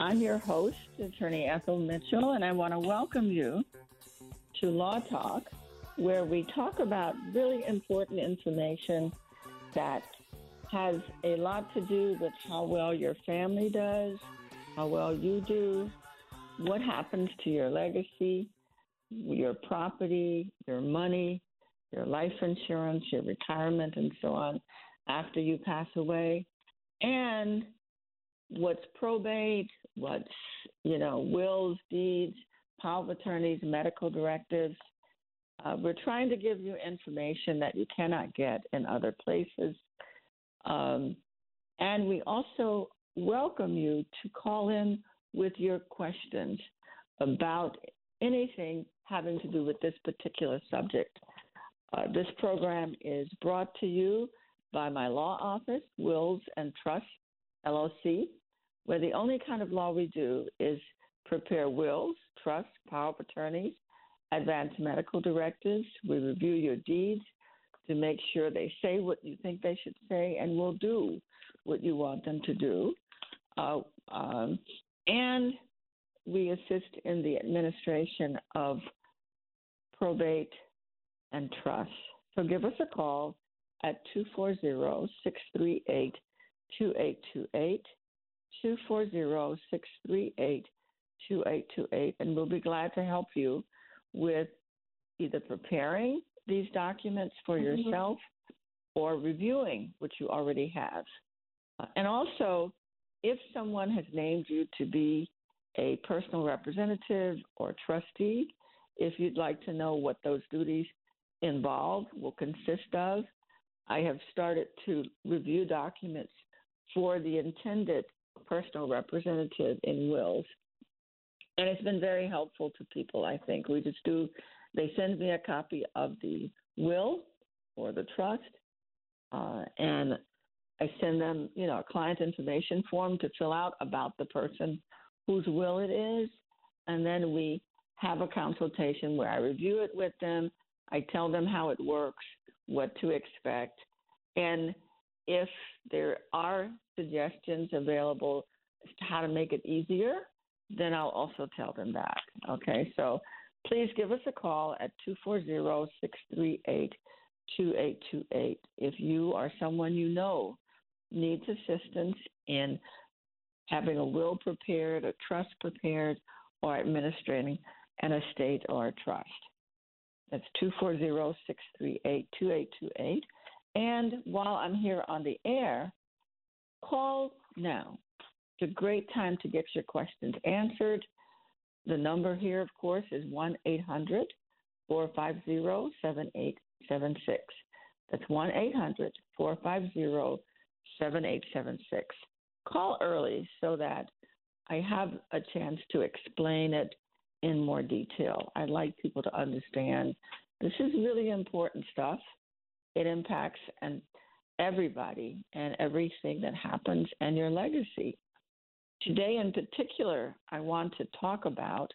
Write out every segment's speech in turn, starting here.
I'm your host, Attorney Ethel Mitchell, and I want to welcome you to Law Talk, where we talk about really important information that has a lot to do with how well your family does, how well you do, what happens to your legacy, your property, your money, your life insurance, your retirement, and so on after you pass away, and what's probate, what's, you know, wills, deeds, power of attorneys, medical directives. Uh, we're trying to give you information that you cannot get in other places. Um, and we also welcome you to call in with your questions about anything having to do with this particular subject. Uh, this program is brought to you by my law office, Wills and Trust LLC, where the only kind of law we do is prepare wills, trusts, power of attorneys, advance medical directives. We review your deeds to make sure they say what you think they should say and will do what you want them to do. Uh, um, and we assist in the administration of probate and trust. So give us a call at 240 638 2828. 240 638 2828, and we'll be glad to help you with either preparing these documents for mm-hmm. yourself or reviewing what you already have. Uh, and also, if someone has named you to be a personal representative or trustee, if you'd like to know what those duties involve, will consist of, I have started to review documents for the intended personal representative in wills. And it's been very helpful to people, I think. We just do, they send me a copy of the will or the trust, uh, and I send them, you know, a client information form to fill out about the person whose will it is. And then we have a consultation where I review it with them. I tell them how it works, what to expect. And if there are suggestions available as to how to make it easier, then I'll also tell them that. Okay, so please give us a call at 240 638 2828 if you or someone you know needs assistance in having a will prepared, a trust prepared, or administering an estate or a trust. That's 240 638 2828. And while I'm here on the air, call now. It's a great time to get your questions answered. The number here, of course, is 1 800 450 7876. That's 1 800 450 7876. Call early so that I have a chance to explain it in more detail. I'd like people to understand this is really important stuff. It impacts and everybody and everything that happens and your legacy. Today, in particular, I want to talk about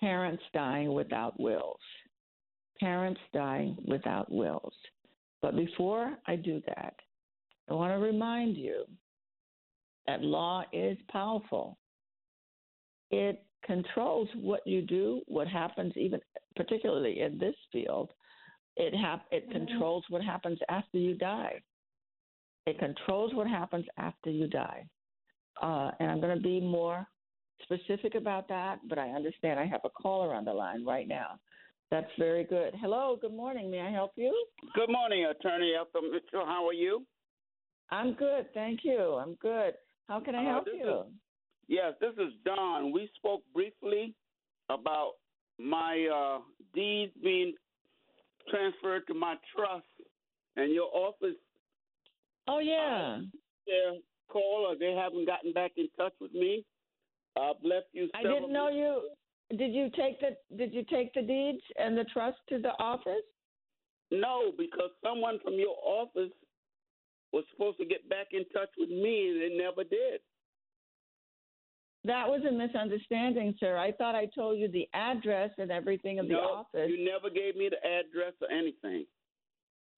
parents dying without wills. Parents dying without wills. But before I do that, I want to remind you that law is powerful. It controls what you do, what happens, even particularly in this field. It hap- it mm-hmm. controls what happens after you die. It controls what happens after you die. Uh, and I'm going to be more specific about that, but I understand I have a caller on the line right now. That's very good. Hello, good morning. May I help you? Good morning, Attorney Ethel Mitchell. How are you? I'm good, thank you. I'm good. How can I uh, help uh, you? Is, yes, this is Don. We spoke briefly about my uh, deeds being transferred to my trust, and your office. Oh yeah. Uh, their call, or they haven't gotten back in touch with me. I've left you. I didn't know you. Did you take the Did you take the deeds and the trust to the office? No, because someone from your office was supposed to get back in touch with me, and they never did. That was a misunderstanding, sir. I thought I told you the address and everything of no, the office. You never gave me the address or anything.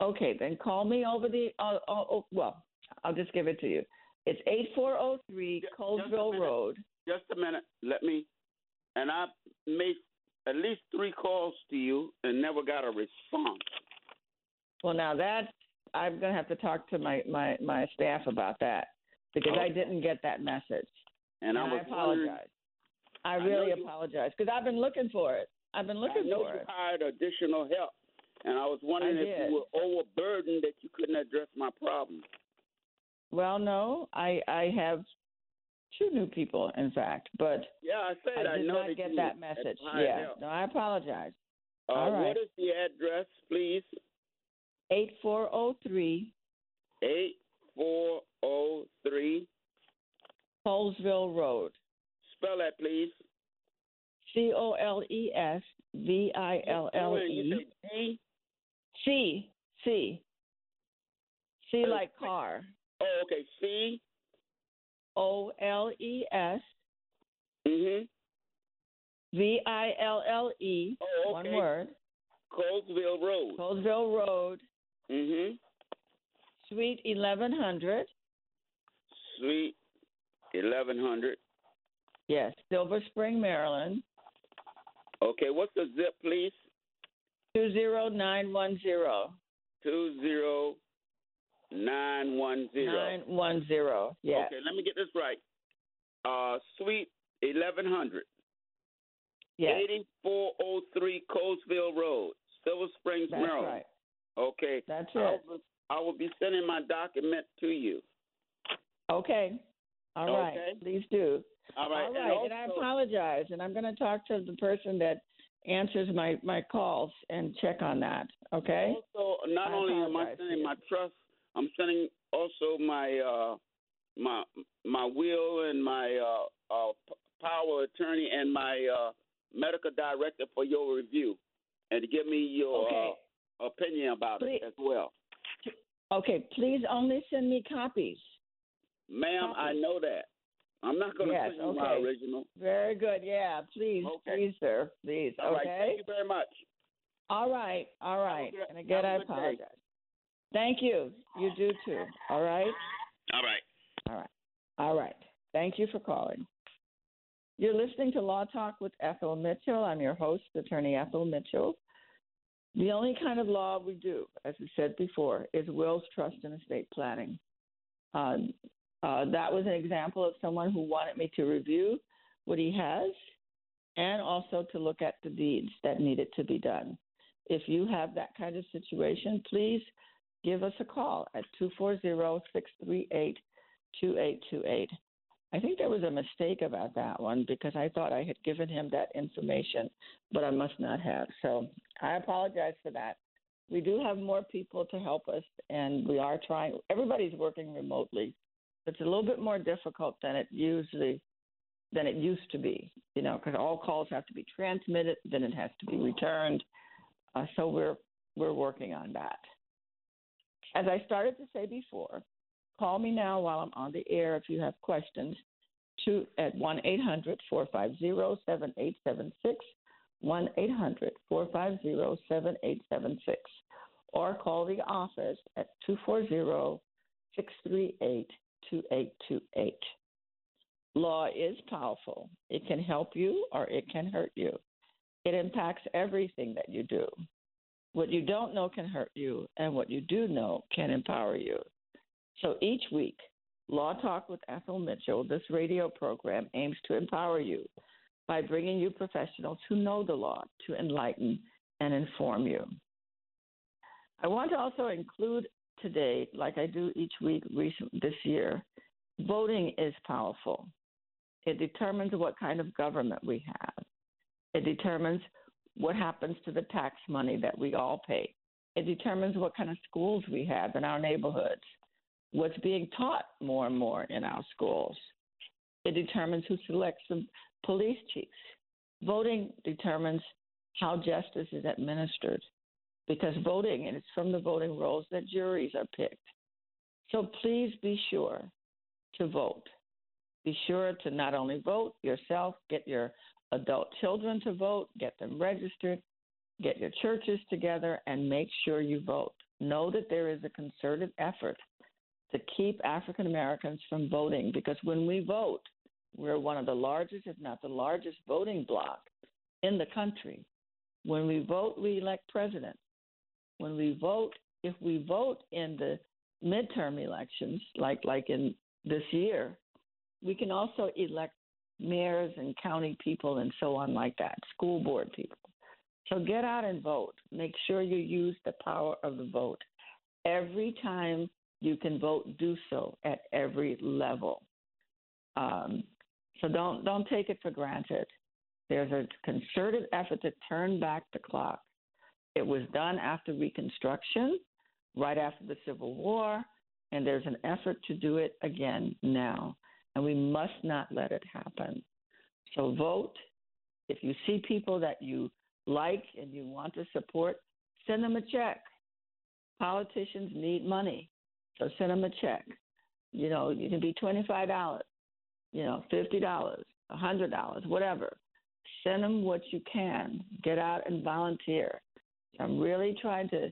Okay, then call me over the. Uh, uh, oh, well, I'll just give it to you. It's eight four zero oh three Colesville Road. Just a minute. Let me. And I made at least three calls to you and never got a response. Well, now that I'm going to have to talk to my my my staff about that because Okay. I didn't get that message. And I And was I apologize. I I really you- apologize because I've been looking for it. I've been looking I know for you it. hired additional help, and I was wondering I if did. you were overburdened that you couldn't address my problem. Well, no, I I have two new people, in fact, but Yeah, I said I I, did know not get that message. Yeah, help. no, I apologize. Uh, All right. What is the address, please? Eight four zero three Eight four zero three. Colesville Road. Spell that, please. C O L E S V I L L E. C C C like car. Oh, okay. C. O L E S Mhm. V I L L E. Oh, One okay. One word. Colesville Road. Colesville Road, Mhm. Suite eleven hundred. Suite eleven hundred. Yes, Silver Spring, Maryland. Okay. What's the zip, please? Two zero nine one zero. Two zero nine one zero. Nine one zero. Yes. Okay, let me get this right. Uh, Suite 1100, Yes. 8403 Colesville Road, Silver Springs, That's Maryland. right. Okay. That's I it. will, I will be sending my document to you. Okay. All right. Okay. Please do. All right. All right. And, also, I apologize. And I'm going to talk to the person that answers my my calls and check on that. Okay. Also, not I only am I sending my trust, I'm sending also my uh, my my will and my uh, uh, power attorney and my uh, medical director for your review and to give me your Okay. uh, opinion about Please- it as well. Okay. Please only send me copies. Ma'am, I know that. I'm not going to Yes, send you my okay. original. Very good. Yeah. Please, Okay. please, sir. Please. All right. okay. Thank you very much. All right. All right. and again, I have a good day. apologize. Thank you. You do too. All right. All right. All right. All right. Thank you for calling. You're listening to Law Talk with Ethel Mitchell. I'm your host, Attorney Ethel Mitchell. The only kind of law we do, as we said before, is wills, trust, and estate planning. Um, uh, that was an example of someone who wanted me to review what he has and also to look at the deeds that needed to be done. If you have that kind of situation, please give us a call at 240 638 2828. I think there was a mistake about that one because I thought I had given him that information, but I must not have. So I apologize for that. We do have more people to help us, and we are trying. Everybody's working remotely. It's a little bit more difficult than it usually than it used to be, you know, because all calls have to be transmitted, then it has to be returned. Uh, so we're we're working on that. As I started to say before, call me now while I'm on the air if you have questions to at 1-800-450-7876, 1-800-450-7876, or call the office at 240-638-2828. Law is powerful. It can help you or it can hurt you. It impacts everything that you do. What you don't know can hurt you, and what you do know can empower you. So each week, Law Talk with Ethel Mitchell, this radio program aims to empower you by bringing you professionals who know the law to enlighten and inform you. I want to also include today, like I do each week this year, voting is powerful. It determines what kind of government we have. It determines what happens to the tax money that we all pay. It determines what kind of schools we have in our neighborhoods, what's being taught more and more in our schools. It determines who selects the police chiefs. Voting determines how justice is administered because voting, and it's from the voting rolls that juries are picked. So please be sure to vote. Be sure to not only vote yourself, get your adult children to vote, get them registered, get your churches together, and make sure you vote. Know that there is a concerted effort to keep African Americans from voting because when we vote, We're one of the largest, if not the largest, voting bloc in the country. When we vote, we elect president. When we vote, if we vote in the midterm elections, like like in this year, we can also elect mayors and county people and so on like that, school board people. So get out and vote. Make sure you use the power of the vote. Every time you can vote, do so at every level. Um, so don't don't take it for granted. There's a concerted effort to turn back the clock. It was done after Reconstruction, right after the Civil War, and there's an effort to do it again now. And we must not let it happen. So vote. If you see people that you like and you want to support, send them a check. Politicians need money, so send them a check. You know, you can be $25, you know, $50, $100, whatever. Send them what you can. Get out and volunteer. I'm really trying to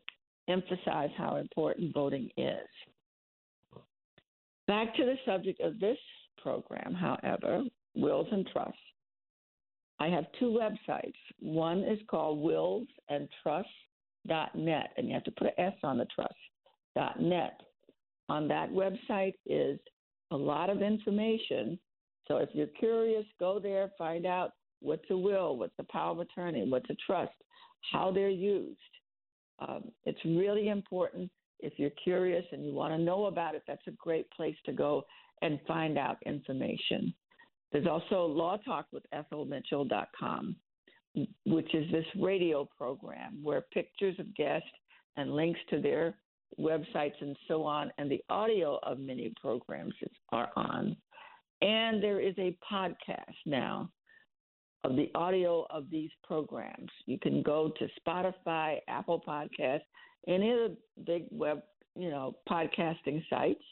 emphasize how important voting is. Back to the subject of this program, however, wills and trusts. I have two websites. One is called willsandtrust.net, and you have to put an S on the trust.net. On that website is a lot of information. So if you're curious, go there, find out what's a will, what's a power of attorney, what's a trust, how they're used. Um, it's really important. If you're curious and you want to know about it, that's a great place to go and find out information. There's also Law Talk with EthelMitchell.com, which is this radio program where pictures of guests and links to their websites and so on, and the audio of many programs are on. And there is a podcast now of the audio of these programs. You can go to Spotify, Apple Podcasts, any of the big web, you know, podcasting sites,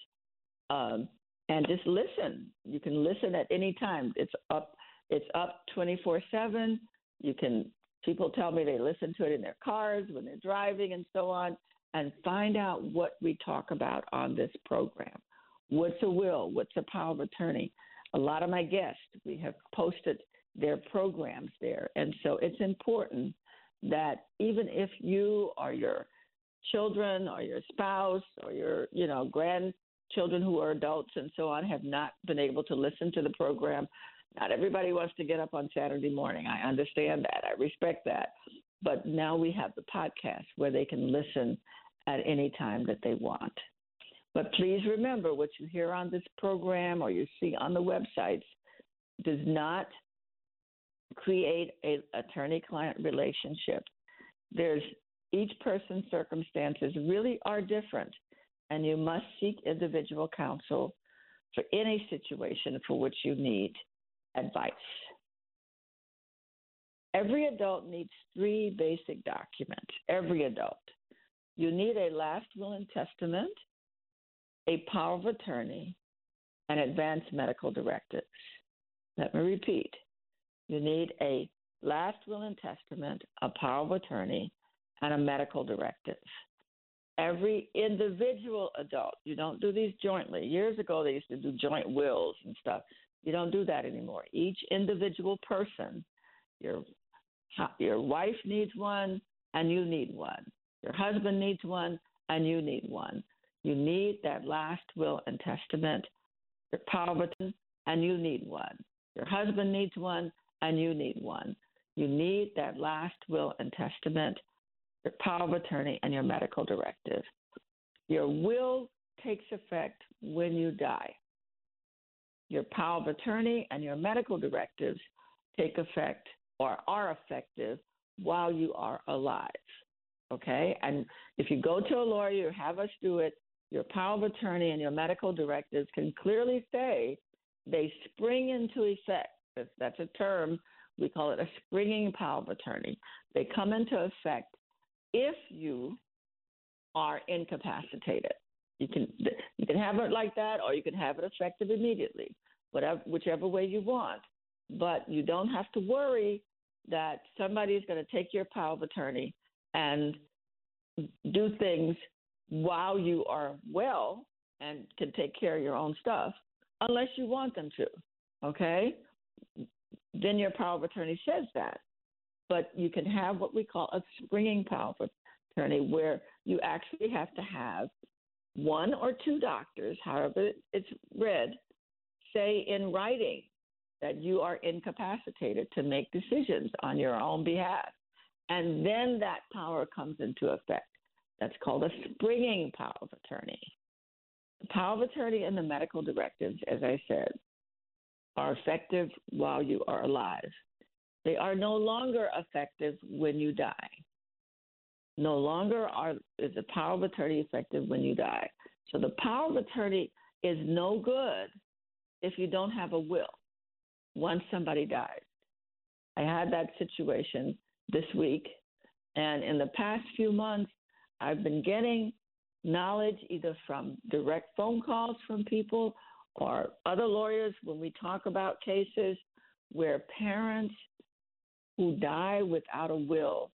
um, and just listen. You can listen at any time. It's up. It's up twenty four seven. You can. People tell me they listen to it in their cars when they're driving and so on, and find out what we talk about on this program. What's a will? What's a power of attorney? A lot of my guests, we have posted their programs there. And so it's important that even if you or your children or your spouse or your, you know, grandchildren who are adults and so on have not been able to listen to the program, not everybody wants to get up on Saturday morning. I understand that. I respect that. But now we have the podcast where they can listen at any time that they want. But please remember what you hear on this program or you see on the websites does not create a attorney client relationship. There's each person's circumstances really are different, and you must seek individual counsel for any situation for which you need advice. Every adult needs three basic documents. Every adult. You need a last will and testament, a power of attorney, and advance medical directives. Let me repeat you need a last will and testament, a power of attorney, and a medical directive. Every individual adult, you don't do these jointly. Years ago, they used to do joint wills and stuff. You don't do that anymore. Each individual person, your your wife needs one, and you need one. Your husband needs one, and you need one. You need that last will and testament, your power of attorney, and you need one. Your husband needs one, and you need one. You need that last will and testament, your power of attorney, and your medical directive. Your will takes effect when you die. Your power of attorney and your medical directives take effect or are effective while you are alive. Okay? And if you go to a lawyer, have us do it, your power of attorney and your medical directives can clearly say they spring into effect that's a term. We call it a springing power of attorney. They come into effect if you are incapacitated. You can you can have it like that, or you can have it effective immediately, whatever whichever way you want. But you don't have to worry that somebody is going to take your power of attorney and do things while you are well and can take care of your own stuff, unless you want them to. okay, then your power of attorney says that. But you can have what we call a springing power of attorney, where you actually have to have one or two doctors, however it's read, say in writing that you are incapacitated to make decisions on your own behalf. And then that power comes into effect. That's called a springing power of attorney. The power of attorney and the medical directives, as I said, are effective while you are alive. They are no longer effective when you die. No longer are, is the power of attorney effective when you die. So the power of attorney is no good if you don't have a will once somebody dies. I had that situation this week, and in the past few months, I've been getting knowledge either from direct phone calls from people or other lawyers when we talk about cases where parents who die without a will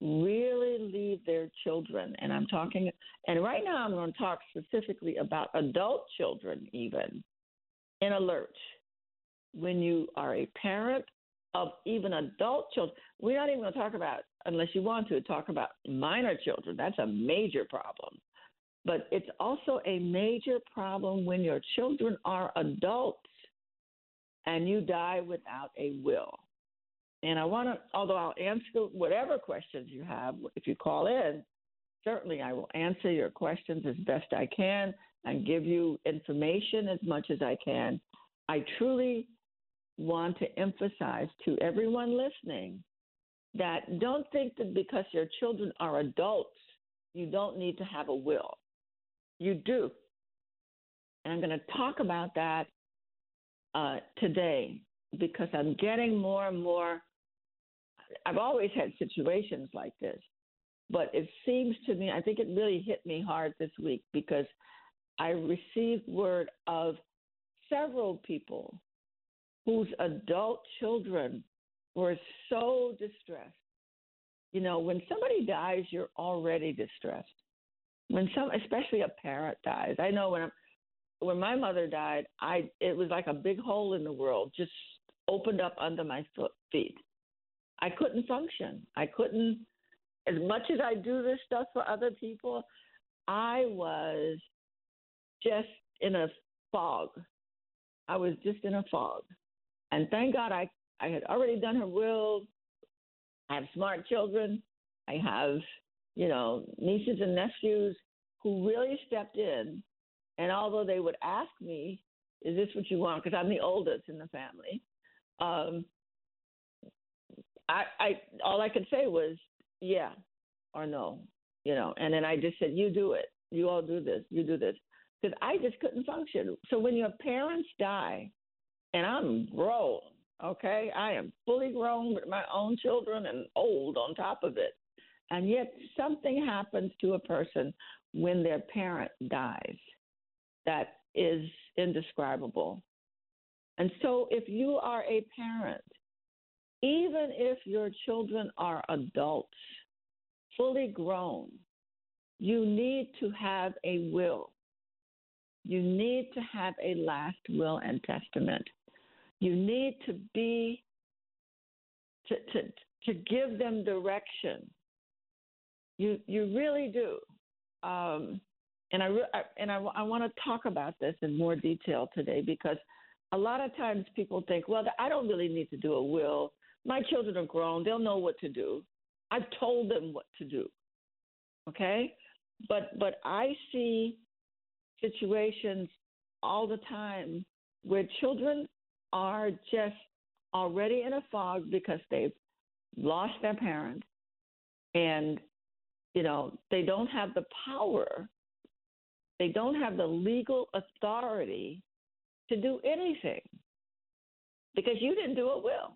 really leave their children. And I'm talking, and right now I'm going to talk specifically about adult children, even in a lurch. When you are a parent of even adult children, we're not even going to talk about, unless you want to, talk about minor children. That's a major problem. But it's also a major problem when your children are adults and you die without a will. And I want to, although I'll answer whatever questions you have, if you call in, certainly I will answer your questions as best I can and give you information as much as I can. I truly want to emphasize to everyone listening that don't think that because your children are adults, you don't need to have a will. You do. And I'm going to talk about that uh, today because I'm getting more and more I've always had situations like this, but it seems to me, I think it really hit me hard this week because I received word of several people whose adult children were so distressed. You know, when somebody dies, you're already distressed. When some, especially a parent dies, I know when I'm, when my mother died, I it was like a big hole in the world just opened up under my feet. I couldn't function. I couldn't, as much as I do this stuff for other people, I was just in a fog. I was just in a fog. And thank God I, I had already done her will. I have smart children. I have, you know, nieces and nephews who really stepped in. And although they would ask me, is this what you want? Because I'm the oldest in the family. Um, I, I all I could say was yeah or no, you know, and then I just said, you do it, you all do this, you do this, because I just couldn't function. So when your parents die, and I'm grown, okay, I am fully grown with my own children and old on top of it, and yet something happens to a person when their parent dies that is indescribable. And so if you are a parent even if your children are adults, fully grown, you need to have a will. You need to have a last will and testament. You need to be to to to give them direction. You you really do. Um, and I, and I, I want to talk about this in more detail today because a lot of times people think, well, I don't really need to do a will my children are grown, they'll know what to do. I've told them what to do. Okay? But but I see situations all the time where children are just already in a fog because they've lost their parents and you know they don't have the power they don't have the legal authority to do anything because you didn't do a will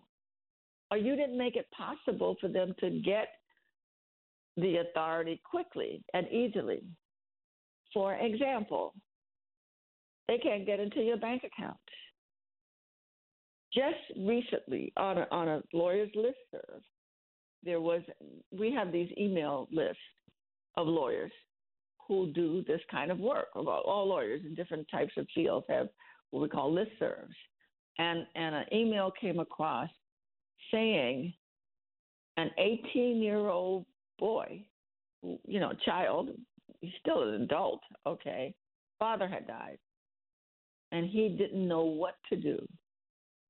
or you didn't make it possible for them to get the authority quickly and easily. For example, they can't get into your bank account. Just recently, on a, on a lawyer's listserv, there was we have these email lists of lawyers who do this kind of work. All lawyers in different types of fields have what we call listservs. and and an email came across saying an 18 year old boy, you know, child, he's still an adult, okay, father had died, and he didn't know what to do.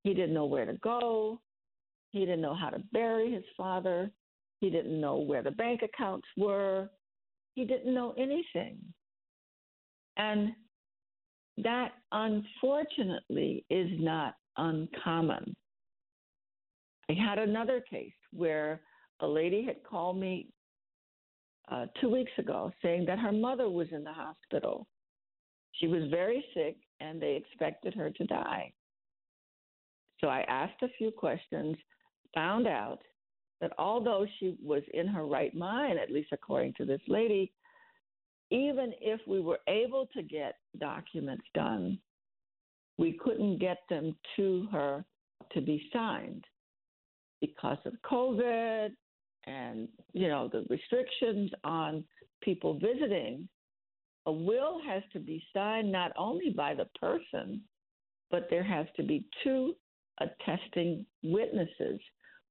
He didn't know where to go. He didn't know how to bury his father. He didn't know where the bank accounts were. He didn't know anything. And that unfortunately is not uncommon. I had another case where a lady had called me uh, two weeks ago saying that her mother was in the hospital. She was very sick and they expected her to die. So I asked a few questions, found out that although she was in her right mind, at least according to this lady, even if we were able to get documents done, we couldn't get them to her to be signed because of COVID and you know the restrictions on people visiting. A will has to be signed not only by the person, but there has to be two attesting witnesses,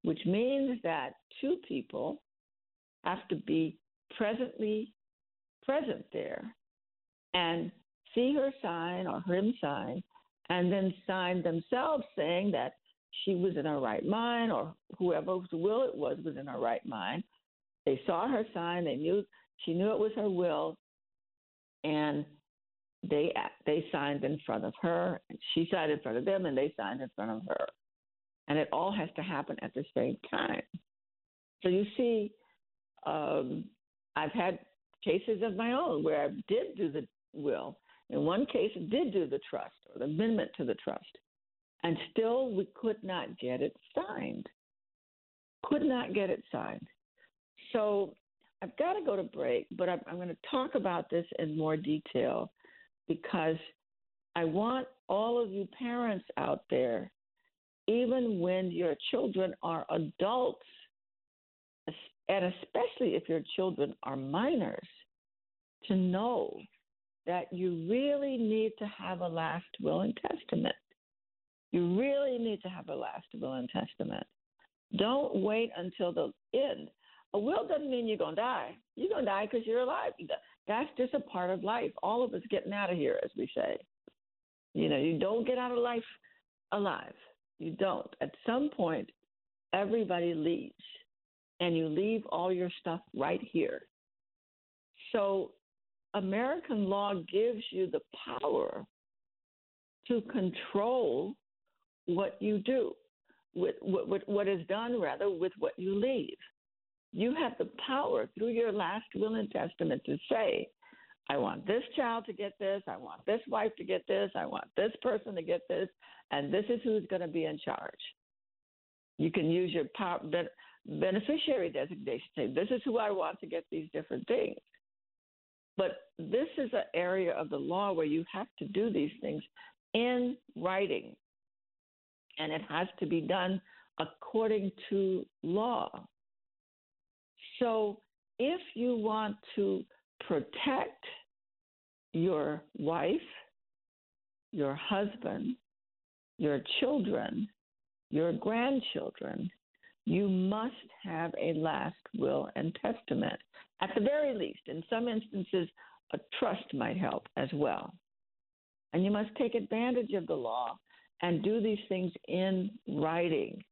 which means that two people have to be presently present there and see her sign or him sign and then sign themselves saying that she was in her right mind or whoever's will it was was in her right mind. They saw her sign, they knew she knew it was her will, and they they signed in front of her, and she signed in front of them, and they signed in front of her, and it all has to happen at the same time. So you see, um, I've had cases of my own where I did do the will. In one case, did do the trust or the amendment to the trust, and still we could not get it signed. Could not get it signed. So I've got to go to break, but I'm, I'm going to talk about this in more detail because I want all of you parents out there, even when your children are adults, and especially if your children are minors, to know that you really need to have a last will and testament. You really need to have a last will and testament. Don't wait until the end. A will doesn't mean you're going to die. You're going to die because you're alive. That's just a part of life. All of us getting out of here, as we say. You know, you don't get out of life alive. You don't. At some point, everybody leaves, and you leave all your stuff right here. So, American law gives you the power to control what you do, with what, what is done rather with what you leave. You have the power through your last will and testament to say, I want this child to get this, I want this wife to get this, I want this person to get this, and this is who's going to be in charge. You can use your power, beneficiary designation. Say, this is who I want to get these different things. But this is an area of the law where you have to do these things in writing, and it has to be done according to law. So if you want to protect your wife, your husband, your children, your grandchildren, you must have a last will and testament. At the very least, in some instances, a trust might help as well. And you must take advantage of the law and do these things in writing.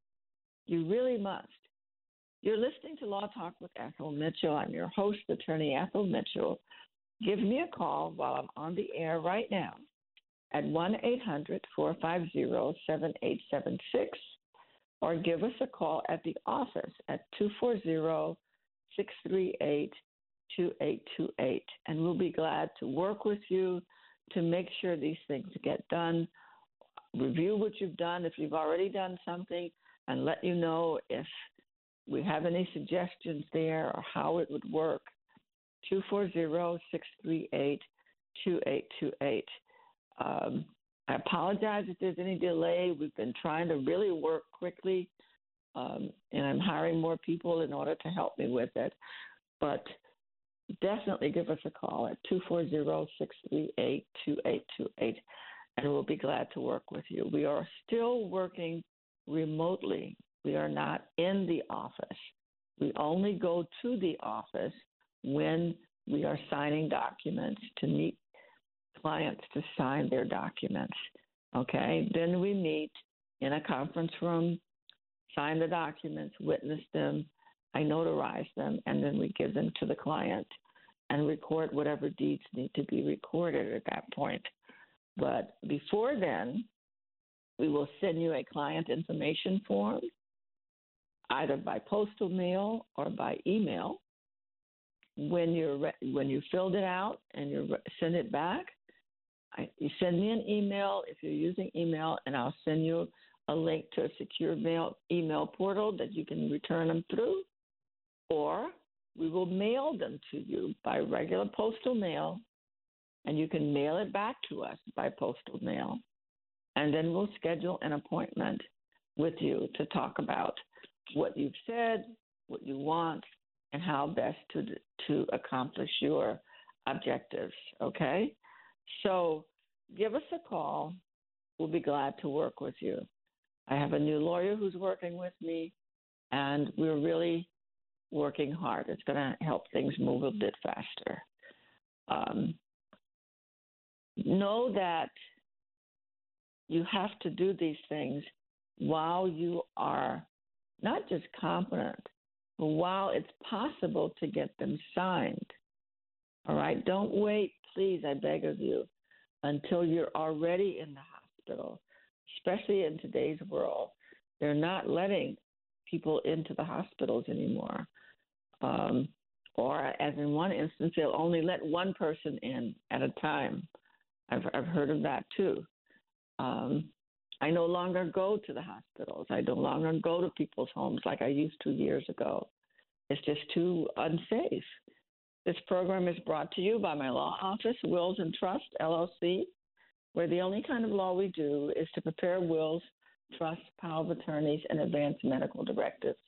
You really must. You're listening to Law Talk with Ethel Mitchell. I'm your host, attorney Ethel Mitchell. Give me a call while I'm on the air right now at 1 800 450 7876 or give us a call at the office at 240 638 2828. And we'll be glad to work with you to make sure these things get done. Review what you've done if you've already done something and let you know if we have any suggestions there or how it would work, 240-638-2828. Um, I apologize if there's any delay. We've been trying to really work quickly, um, and I'm hiring more people in order to help me with it. But definitely give us a call at 240-638-2828. and we'll be glad to work with you. We are still working remotely. We are not in the office. We only go to the office when we are signing documents to meet clients to sign their documents. Okay, then we meet in a conference room, sign the documents, witness them, I notarize them, and then we give them to the client and record whatever deeds need to be recorded at that point. But before then, we will send you a client information form, either by postal mail or by email. When you're re- when you filled it out and you re- send it back, I, you send me an email if you're using email, and I'll send you a link to a secure mail email portal that you can return them through, or we will mail them to you by regular postal mail, and you can mail it back to us by postal mail, and then we'll schedule an appointment with you to talk about what you've said, what you want, and how best to to accomplish your objectives. Okay, so give us a call. We'll be glad to work with you. I have a new lawyer who's working with me, and we're really working hard. It's going to help things move a bit faster. Um, know that you have to do these things while you are not just competent, but while it's possible to get them signed. All right? Don't wait, please, I beg of you, until you're already in the hospital especially in today's world. They're not letting people into the hospitals anymore. Um, or, as in one instance, they'll only let one person in at a time. I've, I've heard of that too. Um, I no longer go to the hospitals. I no longer go to people's homes like I used to years ago. It's just too unsafe. This program is brought to you by my law office, Wills and Trust, LLC, where the only kind of law we do is to prepare wills, trusts, power of attorneys, and advance medical directives.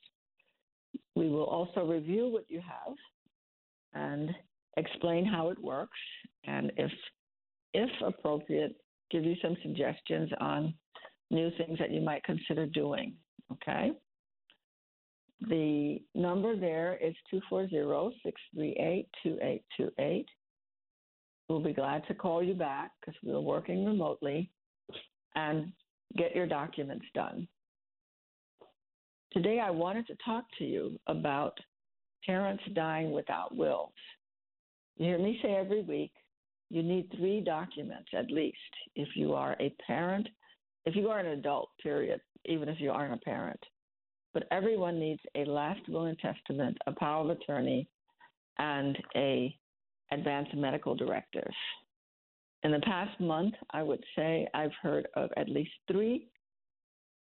We will also review what you have and explain how it works, and if if appropriate, give you some suggestions on new things that you might consider doing. Okay. The number there is 240 638 2828. We'll be glad to call you back because we're working remotely and get your documents done. Today, I wanted to talk to you about parents dying without wills. You hear me say every week, you need three documents at least if you are a parent, if you are an adult, period, even if you aren't a parent. But everyone needs a last will and testament, a power of attorney, and a advanced medical directives. In the past month, I would say I've heard of at least three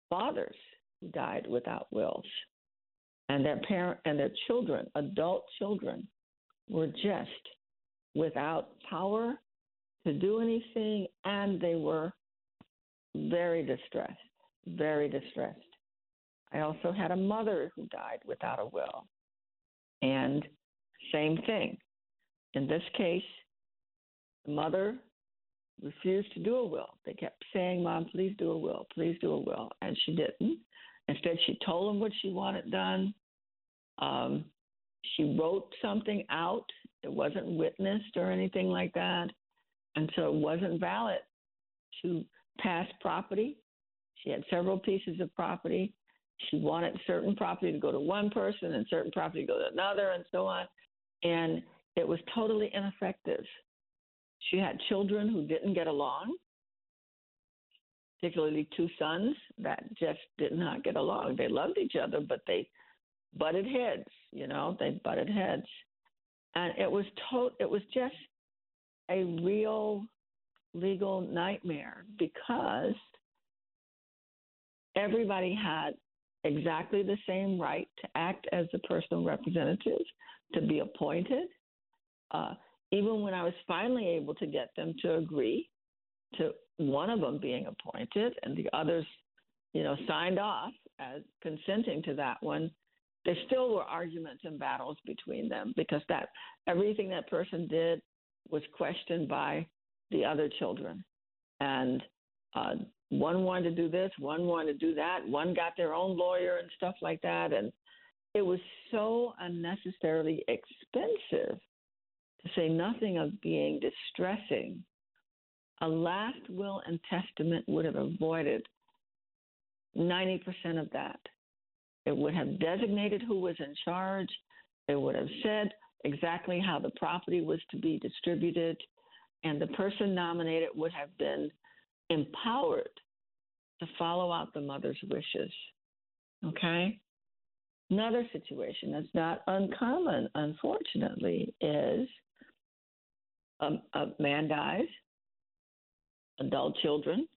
fathers who died without wills, and their parent and their children, adult children, were just without power to do anything, and they were very distressed, very distressed. I also had a mother who died without a will, and same thing. In this case, the mother refused to do a will. They kept saying, Mom, please do a will, please do a will. And she didn't. Instead, she told them what she wanted done. Um, she wrote something out. It wasn't witnessed or anything like that. And so it wasn't valid to pass property. She had several pieces of property. She wanted certain property to go to one person and certain property to go to another and so on. And it was totally ineffective. She had children who didn't get along, particularly two sons that just did not get along. They loved each other, but they butted heads, you know, they butted heads. And it was to- it was just a real legal nightmare because everybody had exactly the same right to act as a personal representative, to be appointed, uh, even when I was finally able to get them to agree to one of them being appointed and the others, you know, signed off as consenting to that one, there still were arguments and battles between them because that everything that person did was questioned by the other children. And uh, one wanted to do this, one wanted to do that, one got their own lawyer and stuff like that. And it was so unnecessarily expensive, to say nothing of being distressing. A last will and testament would have avoided 90% of that. It would have designated who was in charge. It would have said exactly how the property was to be distributed. And the person nominated would have been empowered to follow out the mother's wishes. Okay? Another situation that's not uncommon, unfortunately, is a, a man dies, adult children,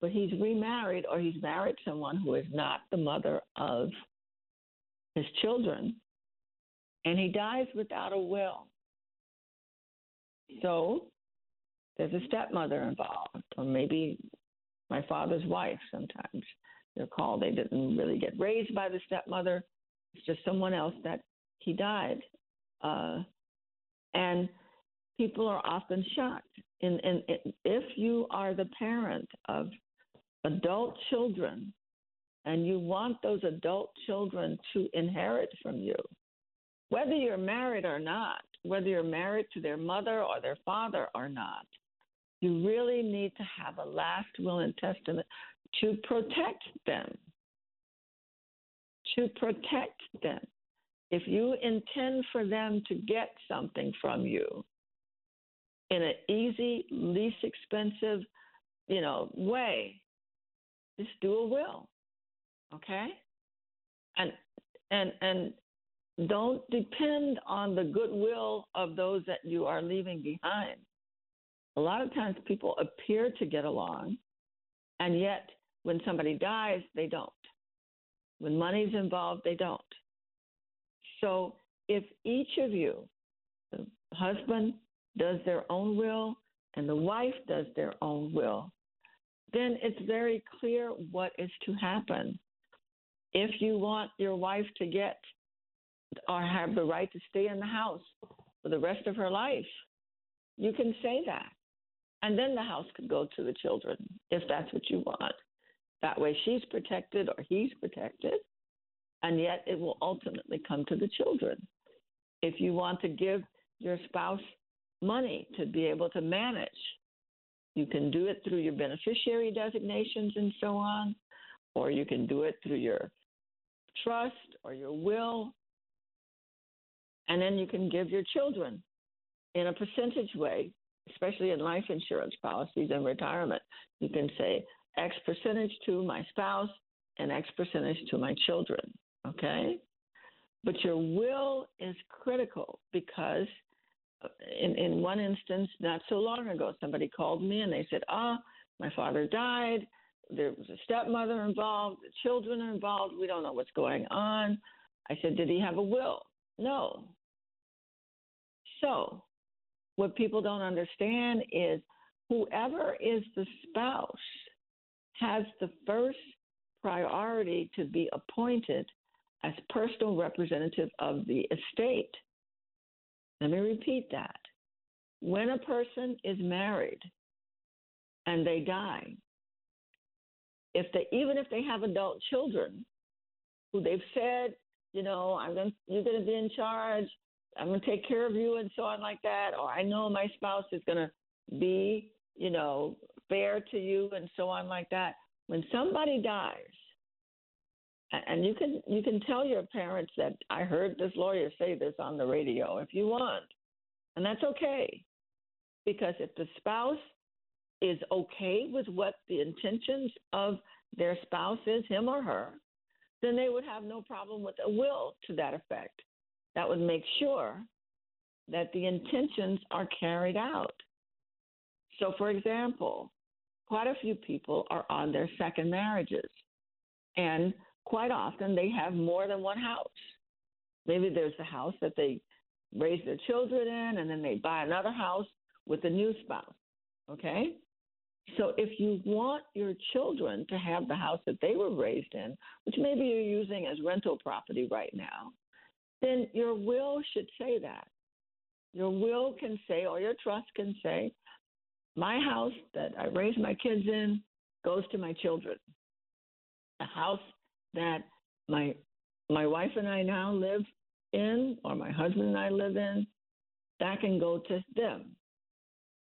but he's remarried or he's married someone who is not the mother of his children, and he dies without a will. So there's a stepmother involved, or maybe my father's wife sometimes. They're called. They didn't really get raised by the stepmother. It's just someone else that he died. Uh, and people are often shocked. And, and, if you are the parent of adult children and you want those adult children to inherit from you, whether you're married or not, whether you're married to their mother or their father or not, you really need to have a last will and testament to protect them. To protect them. If you intend for them to get something from you in an easy, least expensive, you know, way, just do a will. Okay? And and and don't depend on the goodwill of those that you are leaving behind. A lot of times people appear to get along, and yet when somebody dies, they don't. When money's involved, they don't. So if each of you, the husband does their own will and the wife does their own will, then it's very clear what is to happen. If you want your wife to get or have the right to stay in the house for the rest of her life, you can say that. And then the house could go to the children if that's what you want. That way she's protected or he's protected, and yet it will ultimately come to the children. If you want to give your spouse money to be able to manage you can do it through your beneficiary designations and so on, or you can do it through your trust or your will. And then you can give your children in a percentage way, especially in life insurance policies and retirement. You can say X percentage to my spouse and X percentage to my children. Okay? But your will is critical because in, in one instance, not so long ago, somebody called me and they said, Ah, oh, my father died. There was a stepmother involved. The children are involved. We don't know what's going on. I said, Did he have a will? No. So, what people don't understand is whoever is the spouse has the first priority to be appointed as personal representative of the estate. Let me repeat that. When a person is married and they die, if they even if they have adult children who they've said, you know, I'm going you're going to be in charge, I'm going to take care of you and so on like that, or I know my spouse is going to be, you know, fair to you and so on like that. When somebody dies, and you can you can tell your parents that I heard this lawyer say this on the radio if you want, and that's okay, because if the spouse is okay with what the intentions of their spouse is, him or her, then they would have no problem with a will to that effect. That would make sure that the intentions are carried out. So, for example, quite a few people are on their second marriages. And quite often they have more than one house. Maybe there's the house that they raise their children in, and then they buy another house with a new spouse. Okay? So if you want your children to have the house that they were raised in, which maybe you're using as rental property right now, then your will should say that. Your will can say, or your trust can say, my house that I raise my kids in goes to my children. The house that my my wife and I now live in, or my husband and I live in, that can go to them.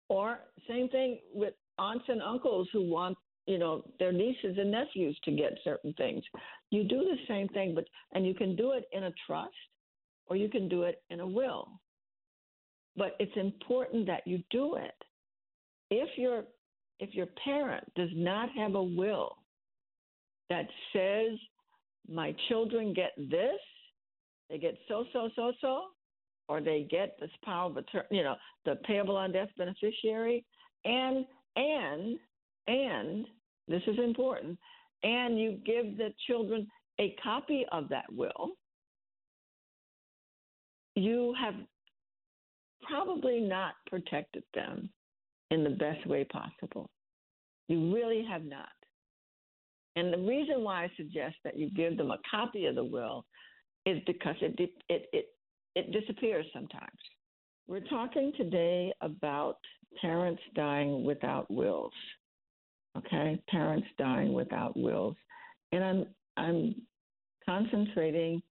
Or same thing with aunts and uncles who want, you know, their nieces and nephews to get certain things. You do the same thing, but and you can do it in a trust or you can do it in a will. But it's important that you do it. If your if your parent does not have a will that says my children get this, they get so so so so, or they get this power of attorney, you know, the payable on death beneficiary, and and and this is important, and you give the children a copy of that will, you have probably not protected them in the best way possible. You really have not. And the reason why I suggest that you give them a copy of the will is because it it it it disappears sometimes. We're talking today about parents dying without wills. Okay, parents dying without wills, and I'm I'm concentrating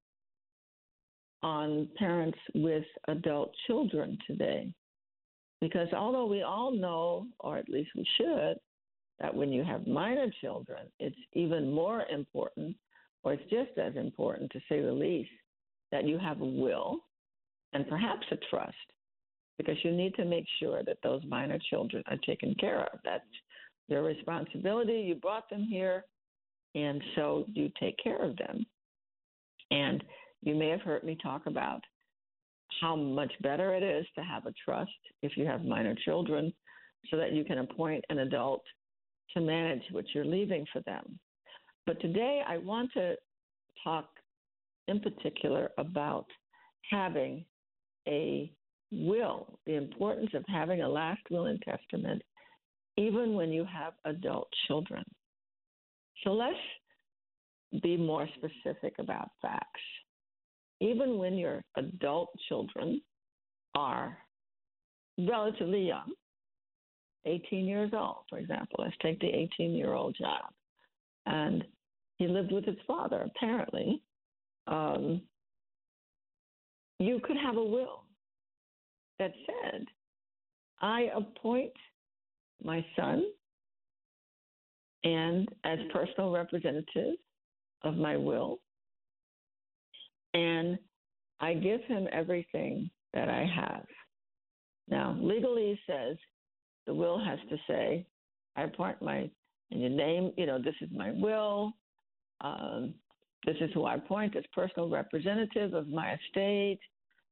on parents with adult children today. Because although we all know, or at least we should, that when you have minor children, it's even more important, or it's just as important to say the least, that you have a will and perhaps a trust, because you need to make sure that those minor children are taken care of. That's their responsibility. You brought them here, and so you take care of them. And you may have heard me talk about how much better it is to have a trust if you have minor children so that you can appoint an adult to manage what you're leaving for them. But today I want to talk in particular about having a will, the importance of having a last will and testament, even when you have adult children. So let's be more specific about facts even when your adult children are relatively young, 18 years old, for example. Let's take the 18 year old child. And he lived with his father, apparently. Um, you could have a will that said, I appoint my son and as personal representative of my will and I give him everything that I have. Now, legally says the will has to say, I appoint my, and your name, you know, this is my will. Um, this is who I appoint as personal representative of my estate.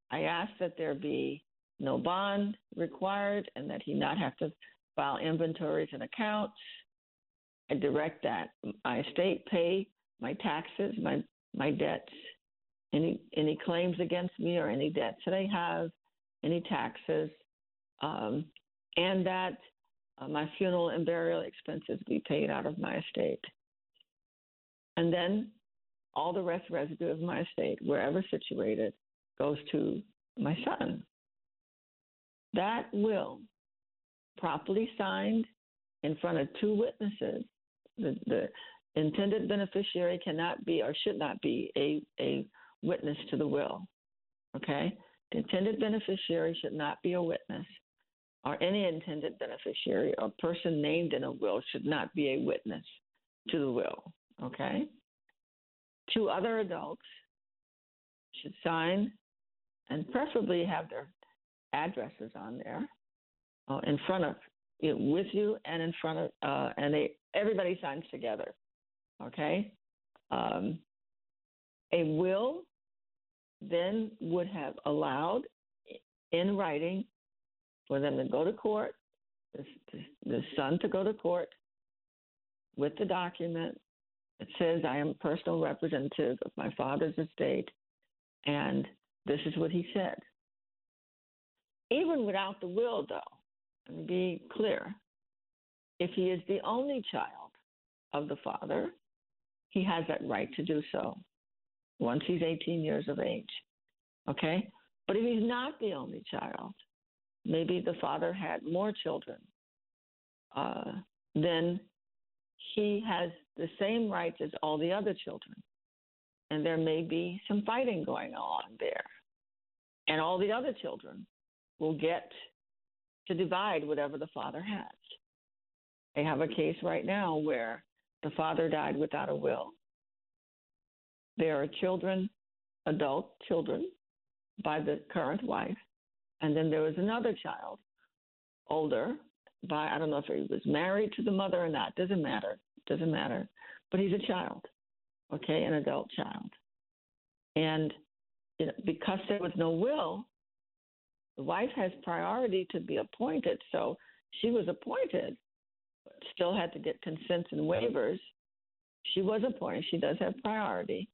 I ask that there be no bond required and that he not have to file inventories and accounts. I direct that my estate pay my taxes, my, my debts, any any claims against me or any debts that I have, any taxes, um, and that uh, my funeral and burial expenses be paid out of my estate. And then all the rest residue of my estate, wherever situated, goes to my son. That will, properly signed in front of two witnesses, the, the intended beneficiary cannot be or should not be a, a witness to the will. Okay? The intended beneficiary should not be a witness, or any intended beneficiary or person named in a will should not be a witness to the will. Okay? Two other adults should sign and preferably have their addresses on there uh, in front of you with you and in front of uh, and they everybody signs together okay um, a will then would have allowed in writing for them to go to court, the, the son to go to court with the document that says, I am personal representative of my father's estate, and this is what he said. Even without the will, though, and be clear, if he is the only child of the father, he has that right to do so once he's 18 years of age. Okay? But if he's not the only child, maybe the father had more children uh, then he has the same rights as all the other children. And there may be some fighting going on there. And all the other children will get to divide whatever the father has. They have a case right now where the father died without a will. There are children, adult children, by the current wife. And then there was another child, older, by, I don't know if he was married to the mother or not, doesn't matter, doesn't matter. But he's a child, okay, an adult child. And you know, because there was no will, the wife has priority to be appointed. So she was appointed, but still had to get consents and waivers. She was appointed. She does have priority.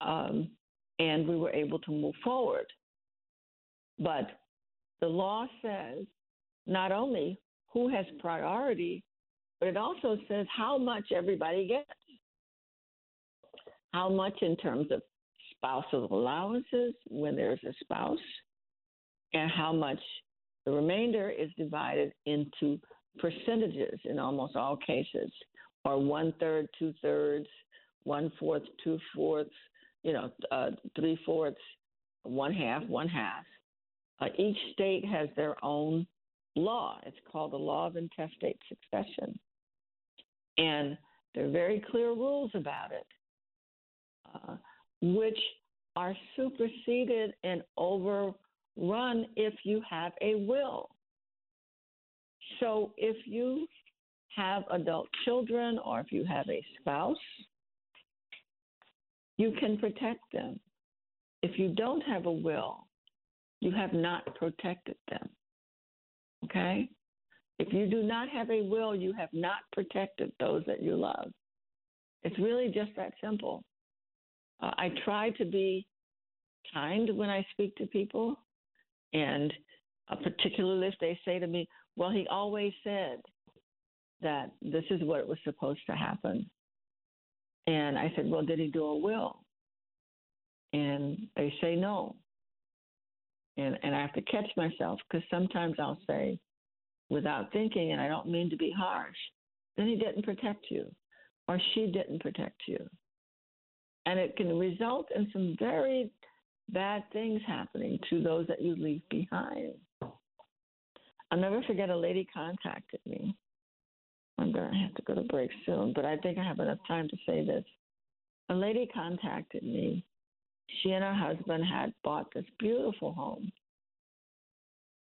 Um, and we were able to move forward. But the law says not only who has priority, but it also says how much everybody gets. How much in terms of spousal allowances when there's a spouse, and how much the remainder is divided into percentages in almost all cases, or one third, two thirds, one fourth, two fourths, you know, uh, three fourths, one half, one half. Uh, each state has their own law. It's called the Law of Intestate Succession. And there are very clear rules about it, uh, which are superseded and overrun if you have a will. So if you have adult children or if you have a spouse, you can protect them. If you don't have a will, you have not protected them. Okay? If you do not have a will, you have not protected those that you love. It's really just that simple. Uh, I try to be kind when I speak to people, and uh, particularly if they say to me, Well, he always said that this is what was supposed to happen. And I said, Well, did he do a will? And they say no. And, and I have to catch myself because sometimes I'll say, without thinking, and I don't mean to be harsh, then he didn't protect you or she didn't protect you. And it can result in some very bad things happening to those that you leave behind. I'll never forget a lady contacted me I'm going to have to go to break soon, but I think I have enough time to say this. A lady contacted me. She and her husband had bought this beautiful home.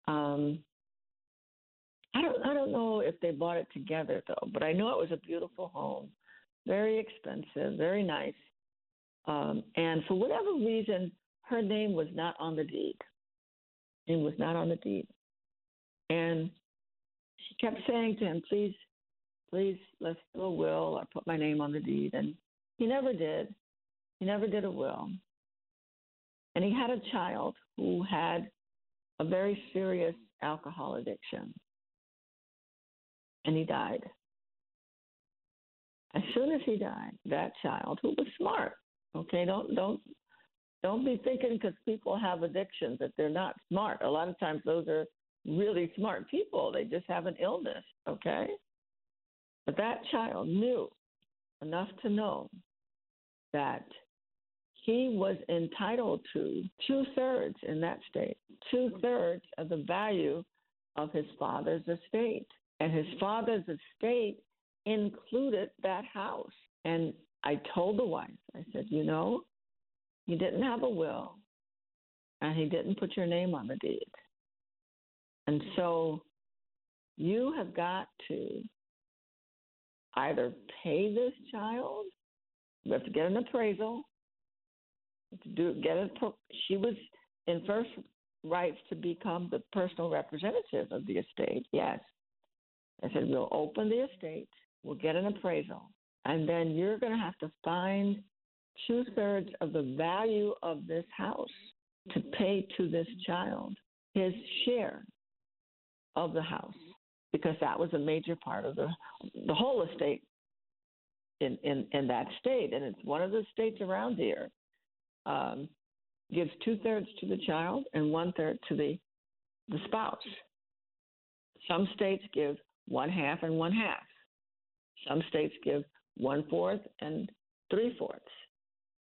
Um, I don't I don't know if they bought it together though, but I know it was a beautiful home, very expensive, very nice. Um, and for whatever reason, her name was not on the deed. It was not on the deed. And she kept saying to him, please please let's do a will or put my name on the deed. And he never did. He never did a will. And he had a child who had a very serious alcohol addiction. And he died. As soon as he died, that child, who was smart, okay, don't don't don't be thinking because people have addictions that they're not smart. A lot of times those are really smart people. They just have an illness, okay? But that child knew enough to know that he was entitled to two thirds in that state, two thirds of the value of his father's estate. And his father's estate included that house. And I told the wife, I said, you know, you didn't have a will and he didn't put your name on the deed. And so you have got to either pay this child, we have to get an appraisal, to do get it. She was in first rights to become the personal representative of the estate. Yes, I said we'll open the estate, we'll get an appraisal, and then you're going to have to find two thirds of the value of this house to pay to this child his share of the house because that was a major part of the the whole estate in in in that state, and it's one of the states around here. Um, gives two thirds to the child and one third to the the spouse. Some states give one half and one half. Some states give one fourth and three fourths.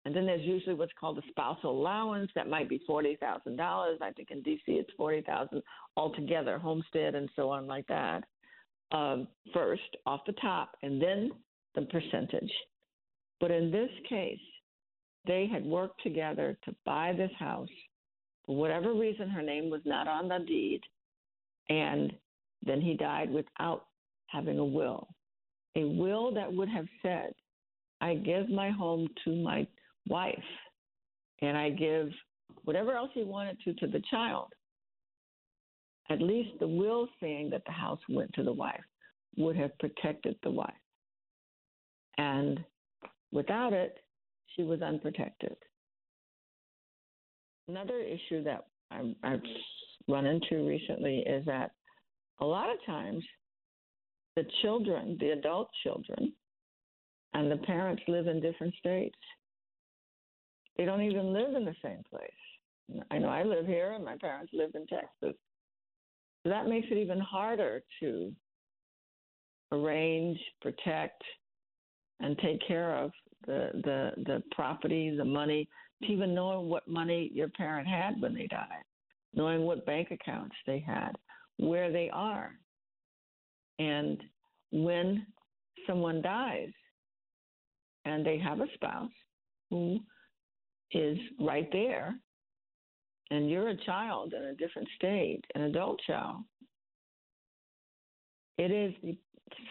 And then there's usually what's called a spousal allowance that might be forty thousand dollars. I think in DC it's forty thousand altogether, homestead and so on like that. Um, first off the top, and then the percentage. But in this case, they had worked together to buy this house. For whatever reason, her name was not on the deed, and then he died without having a will. A will that would have said, I give my home to my wife, and I give whatever else he wanted to to the child. At least the will saying that the house went to the wife would have protected the wife. And without it, she was unprotected. Another issue that I've run into recently is that a lot of times the children, the adult children, and the parents live in different states. They don't even live in the same place. I know I live here and my parents live in Texas. So that makes it even harder to arrange, protect, and take care of the the the property, the money, to even knowing what money your parent had when they died, knowing what bank accounts they had, where they are. And when someone dies and they have a spouse who is right there and you're a child in a different state, an adult child, it is the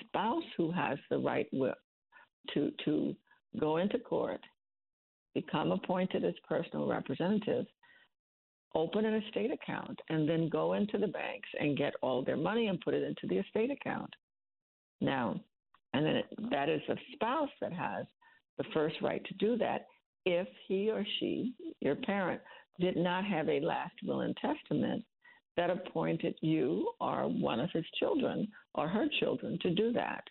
spouse who has the right will to to go into court, become appointed as personal representative, open an estate account, and then go into the banks and get all their money and put it into the estate account. Now, and then it, that is a spouse that has the first right to do that if he or she, your parent, did not have a last will and testament that appointed you or one of his children or her children to do that.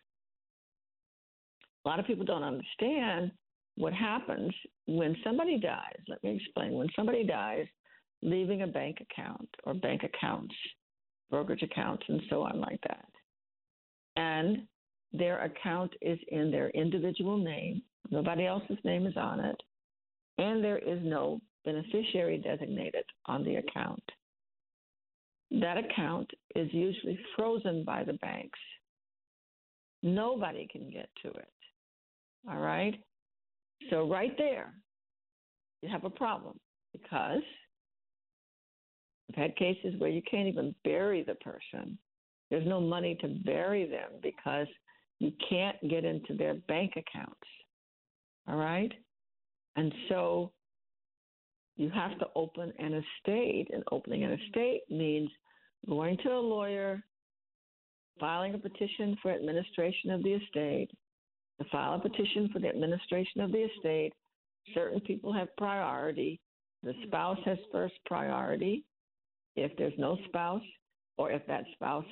A lot of people don't understand what happens when somebody dies. Let me explain. When somebody dies, leaving a bank account or bank accounts, brokerage accounts, and so on, like that. And their account is in their individual name, nobody else's name is on it, and there is no beneficiary designated on the account. That account is usually frozen by the banks. Nobody can get to it. All right? So, right there, you have a problem because I've had cases where you can't even bury the person. There's no money to bury them because you can't get into their bank accounts. All right? And so you have to open an estate, and opening an estate means going to a lawyer, filing a petition for administration of the estate, to file a petition for the administration of the estate. Certain people have priority. The spouse has first priority. If there's no spouse, or if that spouse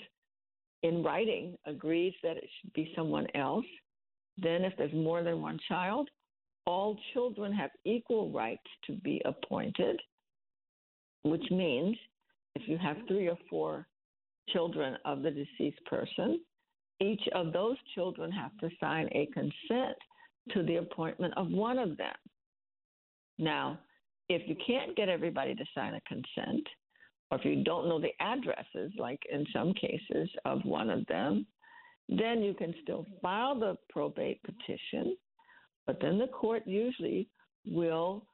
in writing agrees that it should be someone else, then if there's more than one child, all children have equal rights to be appointed, which means if you have three or four children of the deceased person, each of those children have to sign a consent to the appointment of one of them. Now, if you can't get everybody to sign a consent, or if you don't know the addresses, like in some cases of one of them, then you can still file the probate petition, but then the court usually will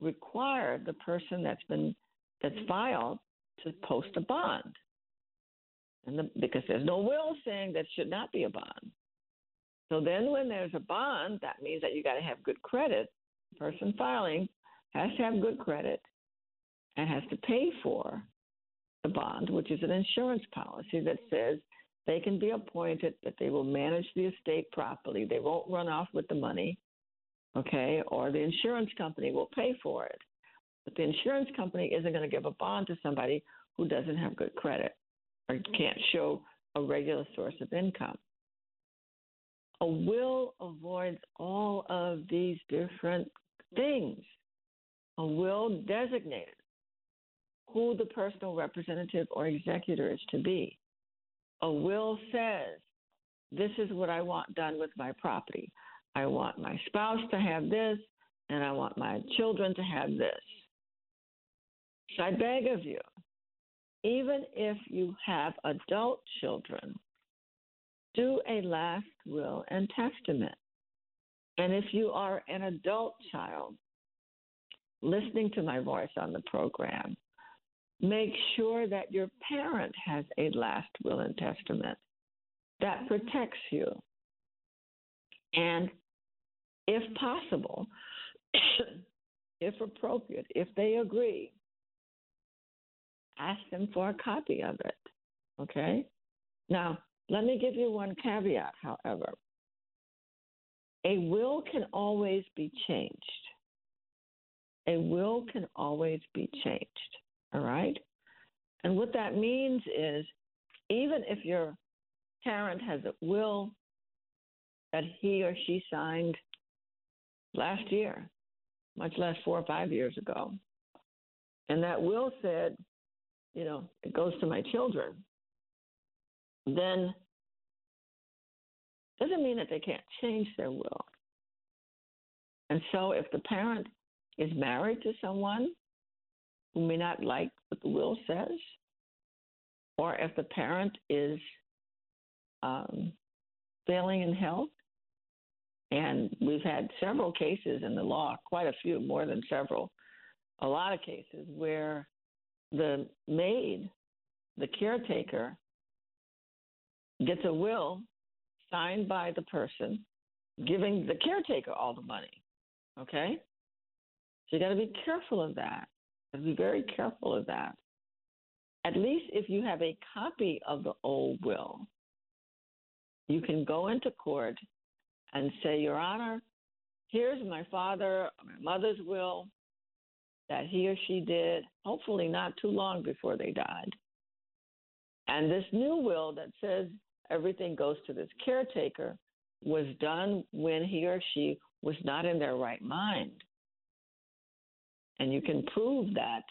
require the person that's been that's mm-hmm. filed to post a bond. And the, because there's no will saying that should not be a bond. So then when there's a bond, that means that you got to have good credit. The person filing has to have good credit and has to pay for the bond, which is an insurance policy that says they can be appointed, that they will manage the estate properly. They won't run off with the money, okay? Or the insurance company will pay for it. But the insurance company isn't going to give a bond to somebody who doesn't have good credit or can't show a regular source of income. A will avoids all of these different things. A will designated who the personal representative or executor is to be. A will says, This is what I want done with my property. I want my spouse to have this, and I want my children to have this. So I beg of you, even if you have adult children, do a last will and testament. And if you are an adult child listening to my voice on the program, make sure that your parent has a last will and testament that protects you. And if possible, if appropriate, if they agree, ask them for a copy of it. Okay? Now, let me give you one caveat, however. A will can always be changed. A will can always be changed. All right? And what that means is even if your parent has a will that he or she signed last year, much less four or five years ago, and that will said, you know, it goes to my children, then doesn't mean that they can't change their will. And so if the parent is married to someone who may not like what the will says, or if the parent is um, failing in health, and we've had several cases in the law, quite a few, more than several, a lot of cases where the maid, the caretaker, gets a will signed by the person giving the caretaker all the money. Okay? So you got to be careful of that. Be very careful of that. At least if you have a copy of the old will, you can go into court and say, Your Honor, here's my father, my mother's will that he or she did, hopefully not too long before they died. And this new will that says everything goes to this caretaker was done when he or she was not in their right mind. And you can prove that,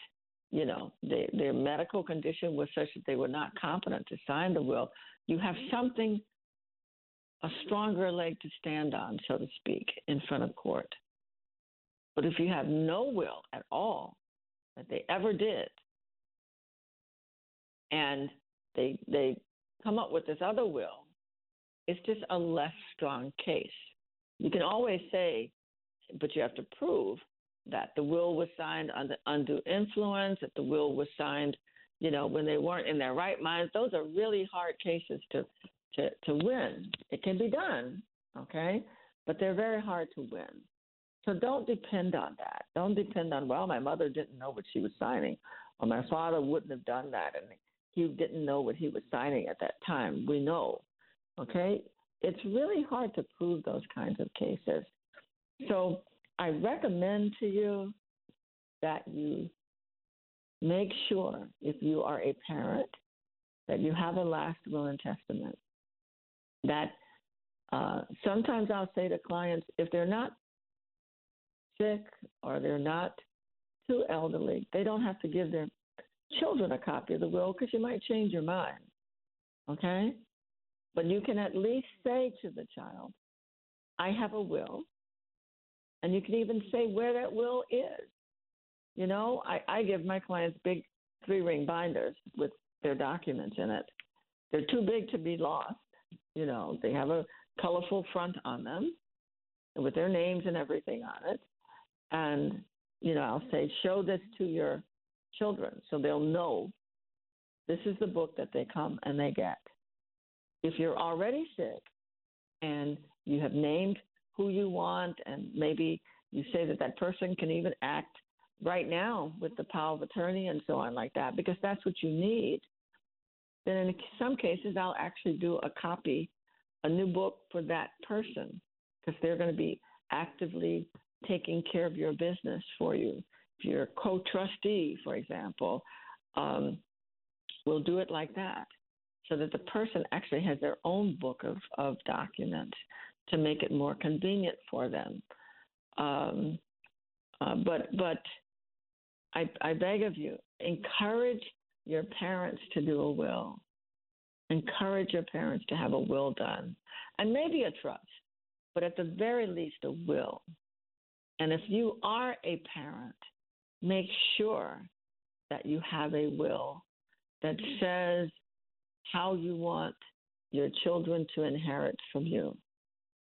you know, they, their medical condition was such that they were not competent to sign the will. You have something, a stronger leg to stand on, so to speak, in front of court. But if you have no will at all that they ever did, and they they come up with this other will, it's just a less strong case. You can always say, but you have to prove that the will was signed under undue influence, that the will was signed, you know, when they weren't in their right minds. Those are really hard cases to to to win. It can be done, okay, but they're very hard to win. So don't depend on that. Don't depend on well, my mother didn't know what she was signing, or my father wouldn't have done that, and he didn't know what he was signing at that time. We know, okay. It's really hard to prove those kinds of cases. So I recommend to you that you make sure, if you are a parent, that you have a last will and testament. That uh, sometimes I'll say to clients, if they're not sick or they're not too elderly, they don't have to give their children a copy of the will because you might change your mind. Okay? But you can at least say to the child, I have a will. And you can even say where that will is. You know, I, I give my clients big three ring binders with their documents in it. They're too big to be lost. You know, they have a colorful front on them with their names and everything on it. And, you know, I'll say, show this to your children so they'll know this is the book that they come and they get. If you're already sick and you have named who you want, and maybe you say that that person can even act right now with the power of attorney and so on, like that, because that's what you need, then in some cases, I'll actually do a copy, a new book for that person, because they're going to be actively taking care of your business for you. If you're a co trustee, for example, um, we'll do it like that so that the person actually has their own book of, of documents to make it more convenient for them. Um, uh, but but I, I beg of you, encourage your parents to do a will. encourage your parents to have a will done and maybe a trust, but at the very least, a will. And if you are a parent, make sure that you have a will that says how you want your children to inherit from you.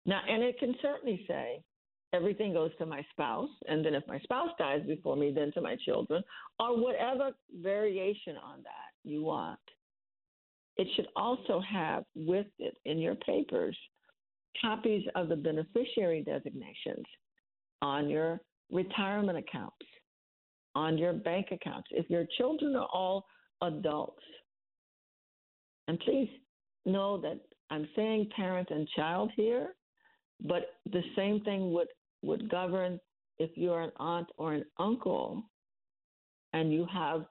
Now, and it can certainly say everything goes to my spouse, and then if my spouse dies before me, then to my children, or whatever variation on that you want. It should also have with it in your papers copies of the beneficiary designations on your retirement accounts, on your bank accounts. If your children are all adults, and please know that I'm saying parent and child here, but the same thing would, would govern if you're an aunt or an uncle and you have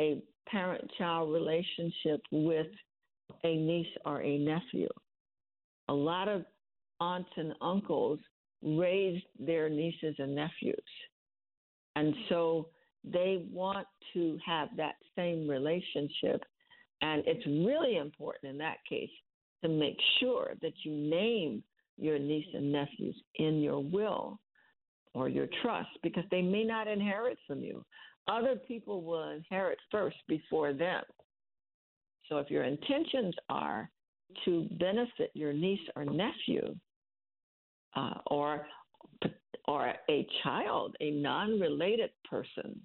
a parent child relationship with a niece or a nephew. A lot of aunts and uncles raised their nieces and nephews. And so they want to have that same relationship. And it's really important in that case to make sure that you name your niece and nephews in your will or your trust because they may not inherit from you. Other people will inherit first before them. So if your intentions are to benefit your niece or nephew, uh, or or a child, a non-related person,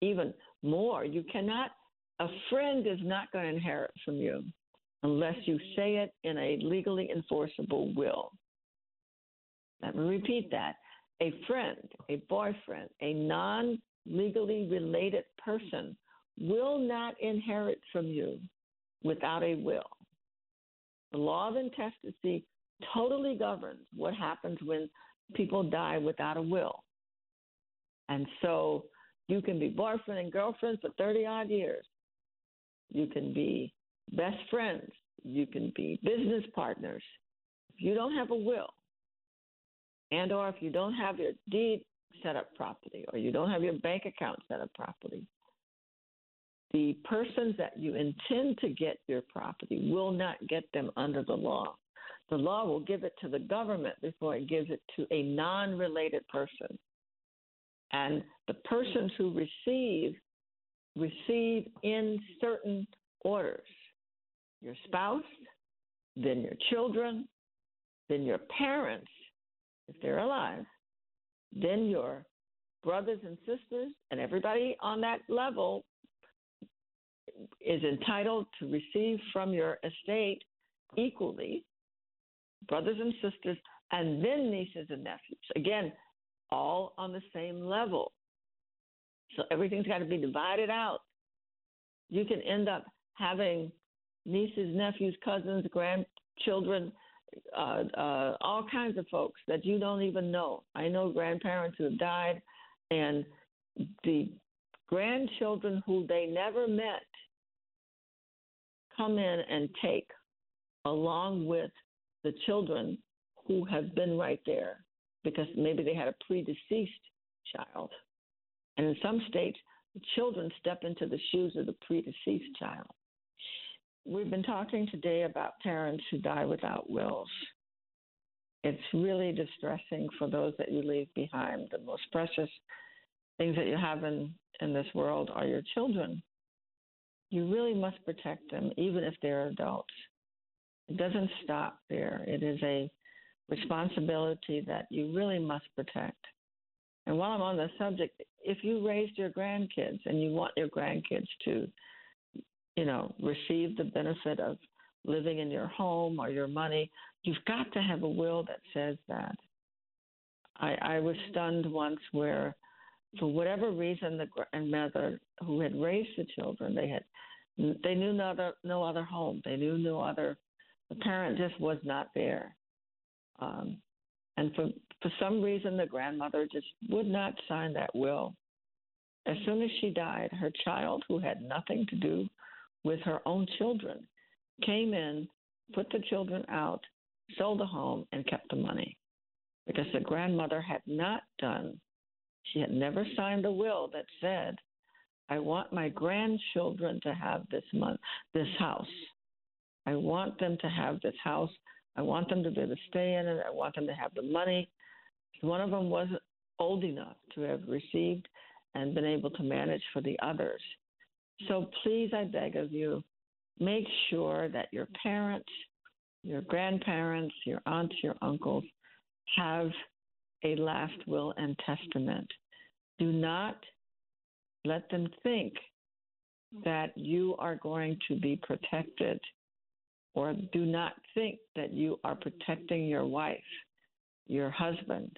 even more, you cannot. A friend is not going to inherit from you unless you say it in a legally enforceable will. Let me repeat that. A friend, a boyfriend, a non legally related person will not inherit from you without a will. The law of intestacy totally governs what happens when people die without a will. And so you can be boyfriend and girlfriend for 30 odd years. You can be best friends. You can be business partners. If you don't have a will, and or if you don't have your deed set up properly or you don't have your bank account set up properly, the persons that you intend to get your property will not get them under the law. The law will give it to the government before it gives it to a non related person. And the persons who receive, receive in certain orders your spouse, then your children, then your parents, if they're alive, then your brothers and sisters and everybody on that level is entitled to receive from your estate equally, brothers and sisters, and then nieces and nephews. Again, all on the same level. So everything's got to be divided out. You can end up having nieces, nephews, cousins, grandchildren, uh, uh, all kinds of folks that you don't even know. I know grandparents who have died, and the grandchildren who they never met come in and take along with the children who have been right there because maybe they had a predeceased child. And in some states, the children step into the shoes of the predeceased child. We've been talking today about parents who die without wills. It's really distressing for those that you leave behind. The most precious things that you have in, in this world are your children. You really must protect them, even if they're adults. It doesn't stop there. It is a responsibility that you really must protect. And while I'm on the subject, if you raised your grandkids and you want your grandkids to you know, receive the benefit of living in your home or your money, you've got to have a will that says that. I, I was stunned once where, for whatever reason, the grandmother who had raised the children, they had, they knew no other, no other home. They knew no other. The parent just was not there, um, and for for some reason, the grandmother just would not sign that will. As soon as she died, her child, who had nothing to do with her own children, came in, put the children out, sold the home, and kept the money because the grandmother had not done, she had never signed a will that said, I want my grandchildren to have this month, this house. I want them to have this house. I want them to be able to stay in it. I want them to have the money. One of them wasn't old enough to have received and been able to manage for the others. So please, I beg of you, make sure that your parents, your grandparents, your aunts, your uncles have a last will and testament. Do not let them think that you are going to be protected, or do not think that you are protecting your wife, your husband,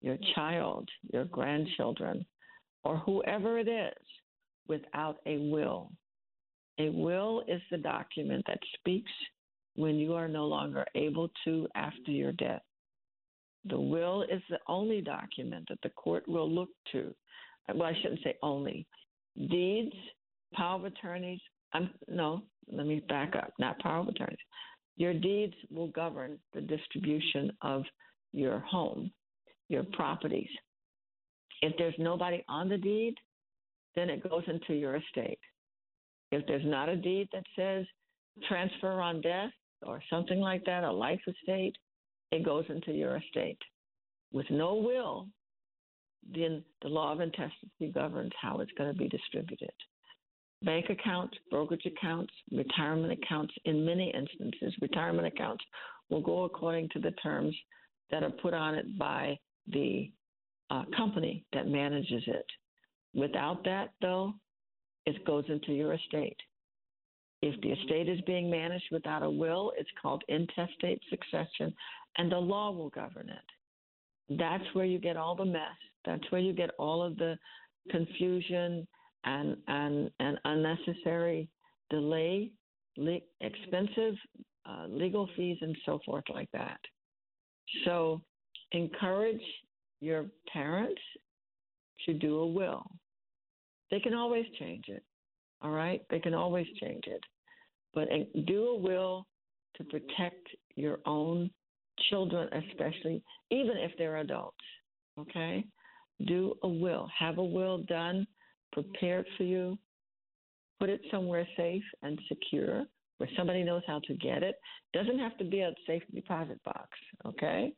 your child, your grandchildren, or whoever it is without a will. A will is the document that speaks when you are no longer able to after your death. The will is the only document that the court will look to. Well, I shouldn't say only. Deeds, power of attorneys, I'm, no, let me back up, not power of attorneys. Your deeds will govern the distribution of your home, your properties. If there's nobody on the deed, then it goes into your estate. If there's not a deed that says transfer on death or something like that, a life estate, it goes into your estate. With no will, then the law of intestacy governs how it's going to be distributed. Bank accounts, brokerage accounts, retirement accounts, in many instances, retirement accounts will go according to the terms that are put on it by the uh, company that manages it. Without that, though, it goes into your estate. If the estate is being managed without a will, it's called intestate succession, and the law will govern it. That's where you get all the mess. That's where you get all of the confusion and and, and unnecessary delay, le- expensive uh, legal fees, and so forth like that. So, encourage your parents to do a will. They can always change it. All right? They can always change it. But do a will to protect your own children, especially, even if they're adults. Okay? Do a will. Have a will done, prepared for you. Put it somewhere safe and secure where somebody knows how to get it. Doesn't have to be a safe deposit box, okay?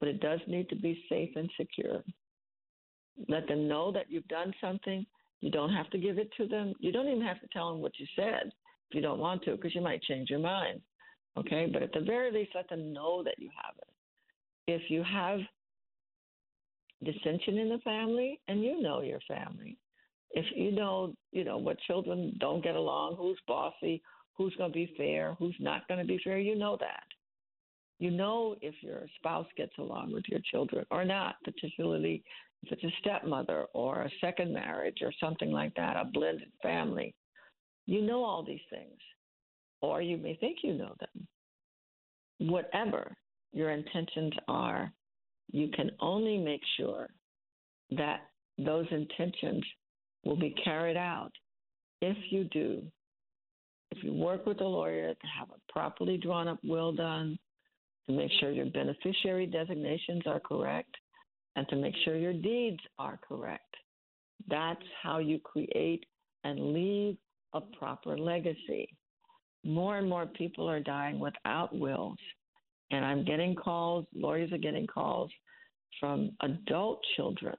But it does need to be safe and secure. Let them know that you've done something. You don't have to give it to them. You don't even have to tell them what you said if you don't want to, because you might change your mind. Okay, but at the very least, let them know that you have it. If you have dissension in the family, and you know your family, if you know, you know what children don't get along, who's bossy, who's going to be fair, who's not going to be fair, you know that. You know if your spouse gets along with your children or not, particularly if it's a stepmother or a second marriage or something like that, a blended family. You know all these things or you may think you know them. Whatever your intentions are, you can only make sure that those intentions will be carried out if you do. If you work with a lawyer to have a properly drawn up will done, to make sure your beneficiary designations are correct, and to make sure your deeds are correct. That's how you create and leave a proper legacy more and more people are dying without wills. And I'm getting calls, lawyers are getting calls from adult children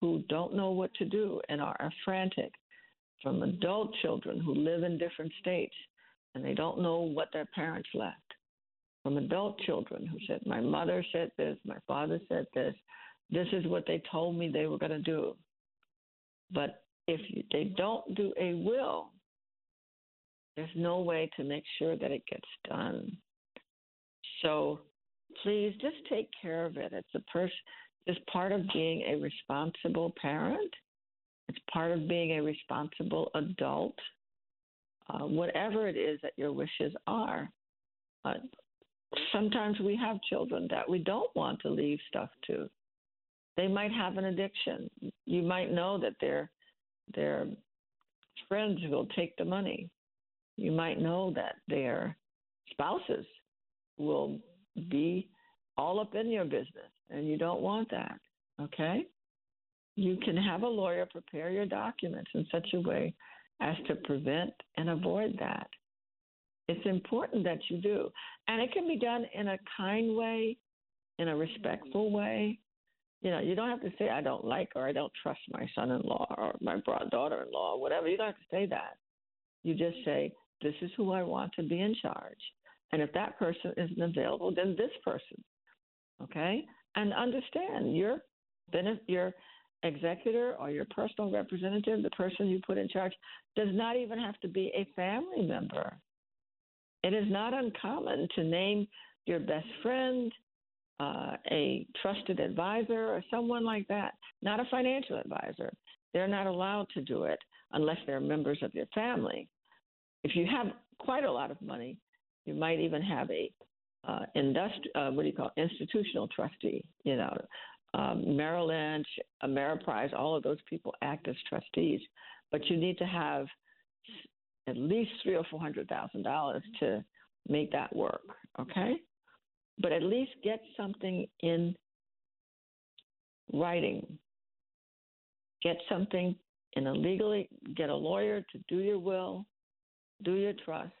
who don't know what to do and are frantic, from adult children who live in different states and they don't know what their parents left, from adult children who said, My mother said this, my father said this, this is what they told me they were going to do. But if they don't do a will, there's no way to make sure that it gets done. So please just take care of it. It's a person it's part of being a responsible parent. It's part of being a responsible adult. Uh, whatever it is that your wishes are. Uh, sometimes we have children that we don't want to leave stuff to. They might have an addiction. You might know that their their friends will take the money you might know that their spouses will be all up in your business, and you don't want that. Okay? You can have a lawyer prepare your documents in such a way as to prevent and avoid that. It's important that you do. And it can be done in a kind way, in a respectful way. You know, you don't have to say, I don't like or I don't trust my son in law or my daughter in law or whatever. You don't have to say that. You just say, This is who I want to be in charge. And if that person isn't available, then this person. Okay? And understand your your executor or your personal representative, the person you put in charge, does not even have to be a family member. It is not uncommon to name your best friend, uh, a trusted advisor, or someone like that, not a financial advisor. They're not allowed to do it unless they're members of your family. If you have quite a lot of money, you might even have a uh, industri- uh, what do you call it? institutional trustee. You know, um, Merrill Lynch, Ameriprise, all of those people act as trustees, but you need to have at least three or four hundred thousand dollars to make that work. Okay, but at least get something in writing. Get something in a legally. Get a lawyer to do your will, do your trust,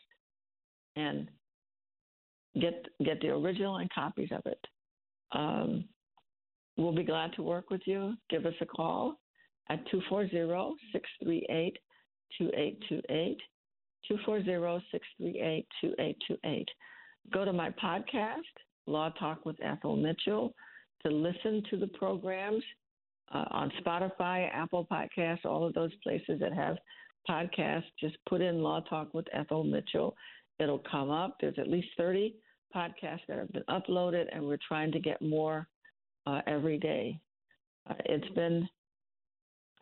and get get the original and copies of it. Um, we'll be glad to work with you. Give us a call at 240-638-2828, 240-638-2828. Go to my podcast, Law Talk with Ethel Mitchell, to listen to the programs uh, on Spotify, Apple Podcasts, all of those places that have podcasts. Just put in Law Talk with Ethel Mitchell. It'll come up. There's at least 30 podcasts that have been uploaded, and we're trying to get more uh, every day. Uh, it's been,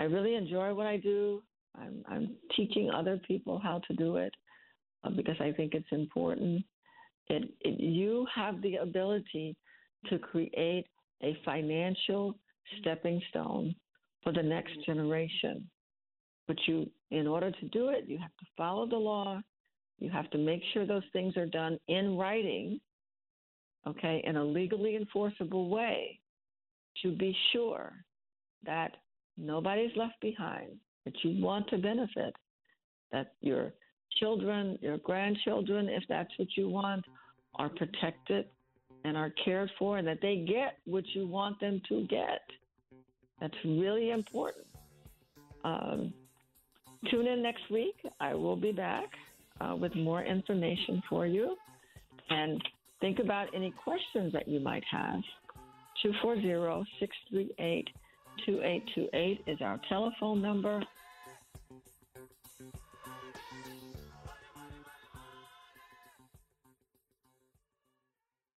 I really enjoy what I do. I'm, I'm teaching other people how to do it uh, because I think it's important. It, it, you have the ability to create a financial stepping stone for the next generation. But you, in order to do it, you have to follow the law. You have to make sure those things are done in writing, okay, in a legally enforceable way to be sure that nobody's left behind, that you want to benefit, that your children, your grandchildren, if that's what you want, are protected and are cared for, and that they get what you want them to get. That's really important. Um, tune in next week. I will be back uh, with more information for you. And think about any questions that you might have. 240 638 2828 is our telephone number.